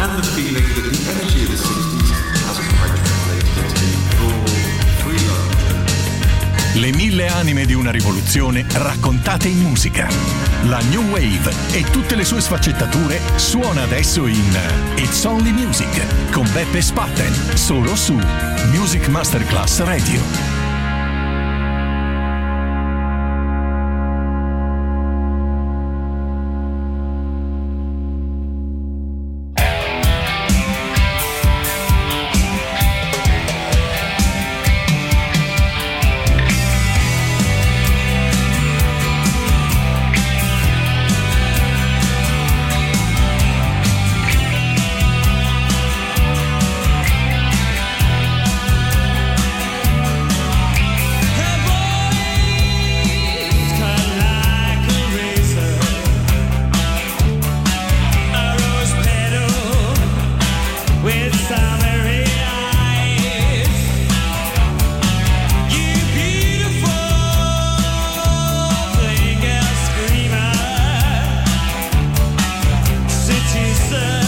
and the feeling that the energy of the 60s hasn't quite translated into raw, free love. Le mille anime di una rivoluzione raccontate in musica. La New Wave e tutte le sue sfaccettature suona adesso in It's Only Music con Beppe Spatten, solo su Music Masterclass Radio. listen.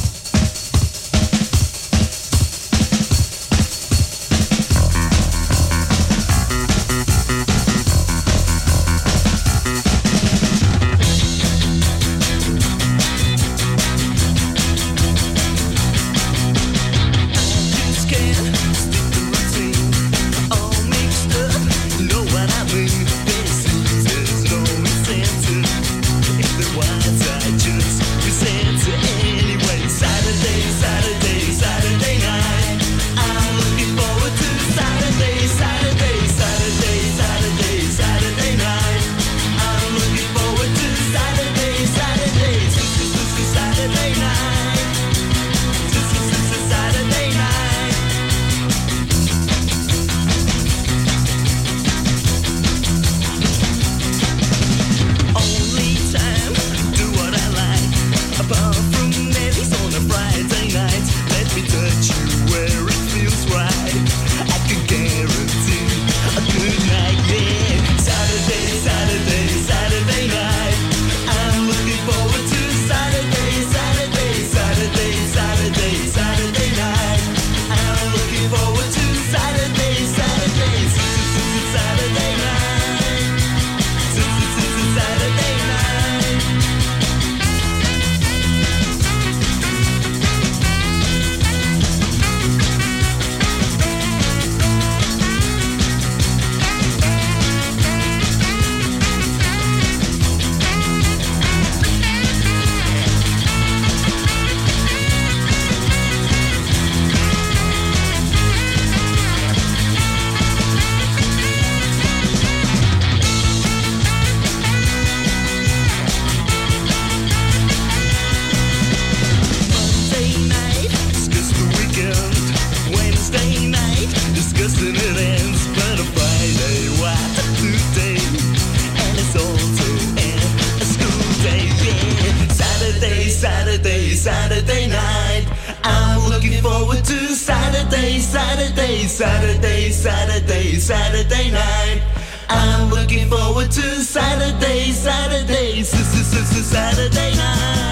Saturday, Saturday, Saturday, night. I'm looking forward to Saturday, Saturday, Saturday night.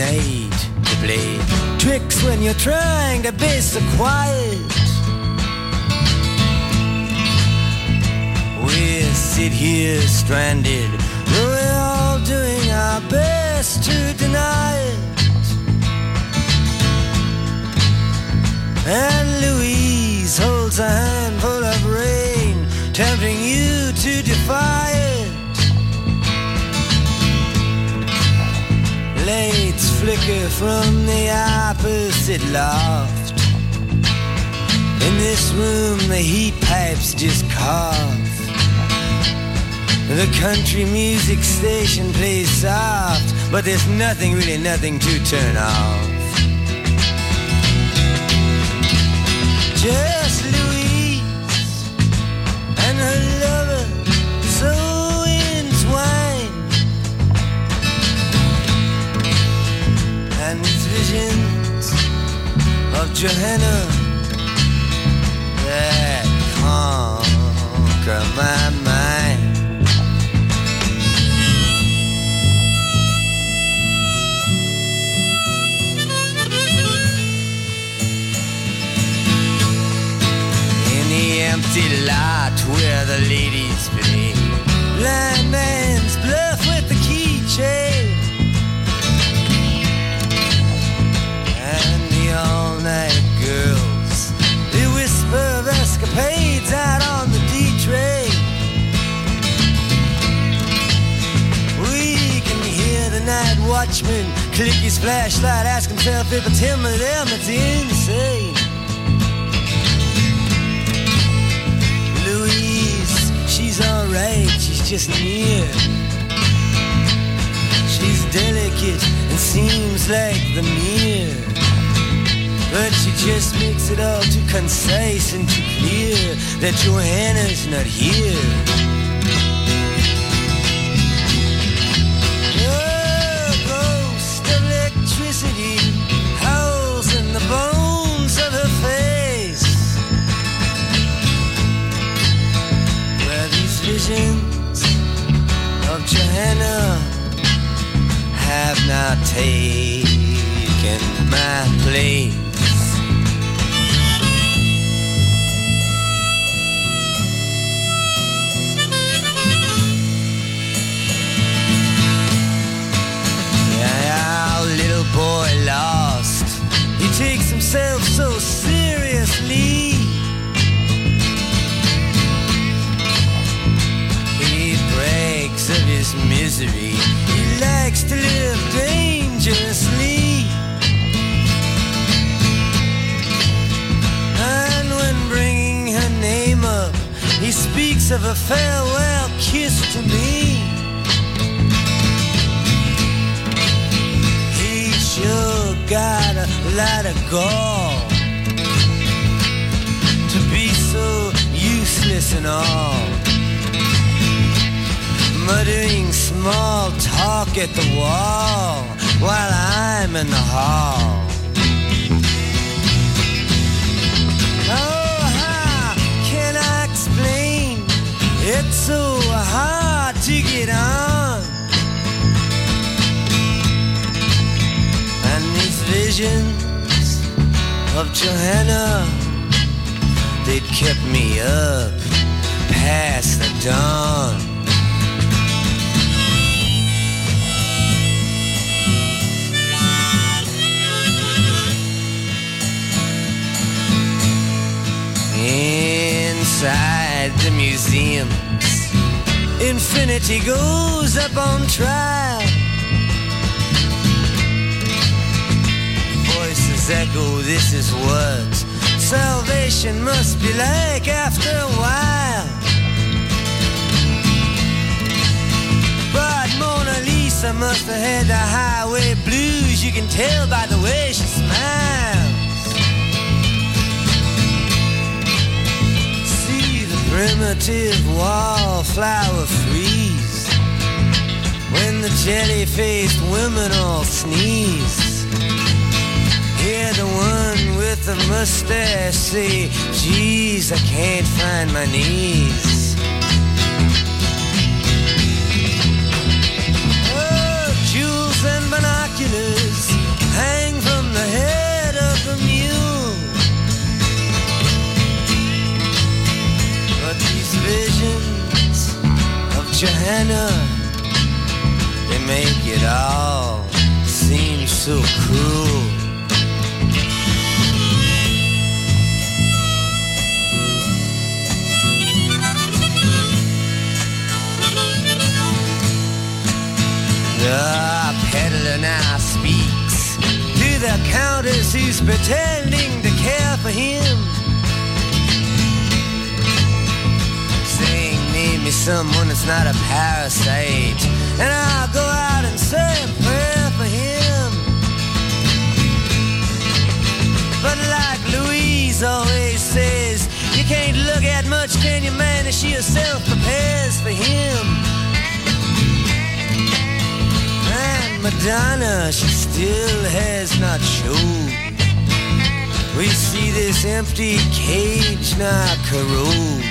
Night to play tricks when you're trying to be so quiet? We sit here stranded, we're all doing our best to deny it. And Louise holds a handful of rain, tempting you to defy it. Lights flicker from the opposite loft. In this room, the heat pipes just cough. The country music station plays soft, but there's nothing, really nothing to turn off. Just Johanna that conquer my mind. In the empty lot where the ladies watchman click his flashlight Ask himself if it's him or them that's insane Louise, she's alright, she's just near. She's delicate and seems like the mirror. But she just makes it all too concise and too clear that Johanna's not here. Taken my place. Yeah, little boy lost. He takes himself so seriously. He brags of his misery. He likes to live of a farewell kiss to me. He sure got a lot of gall to be so useless and all. Muttering small talk at the wall while I'm in the hall. It's so hard to get on. And these visions of Johanna, they'd kept me up past the dawn. Inside the museums, infinity goes up on trial. Voices echo, this is what salvation must be like after a while. But Mona Lisa must have had the highway blues, you can tell by the way she primitive wallflower freeze when the jelly-faced women all sneeze. Hear the one with the mustache say, Geez, I can't find my knees. Johanna, they make it all seem so cruel. The peddler now speaks to the countess who's pretending to care for him. Someone that's not a parasite, and I'll go out and say a prayer for him. But like Louise always says, you can't look at much, can you, man? And she herself prepares for him. And Madonna, she still has not showed. We see this empty cage not corrode.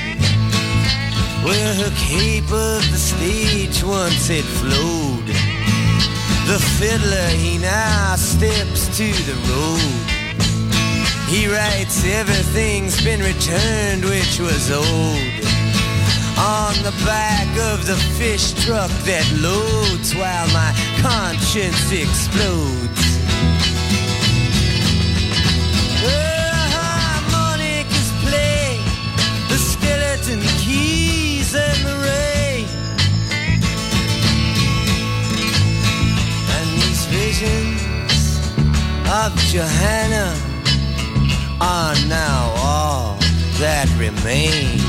Where her cape of the stage once had flowed. The fiddler, he now steps to the road. He writes everything's been returned which was old on the back of the fish truck that loads while my conscience explodes. Visions of Johanna are now all that remain.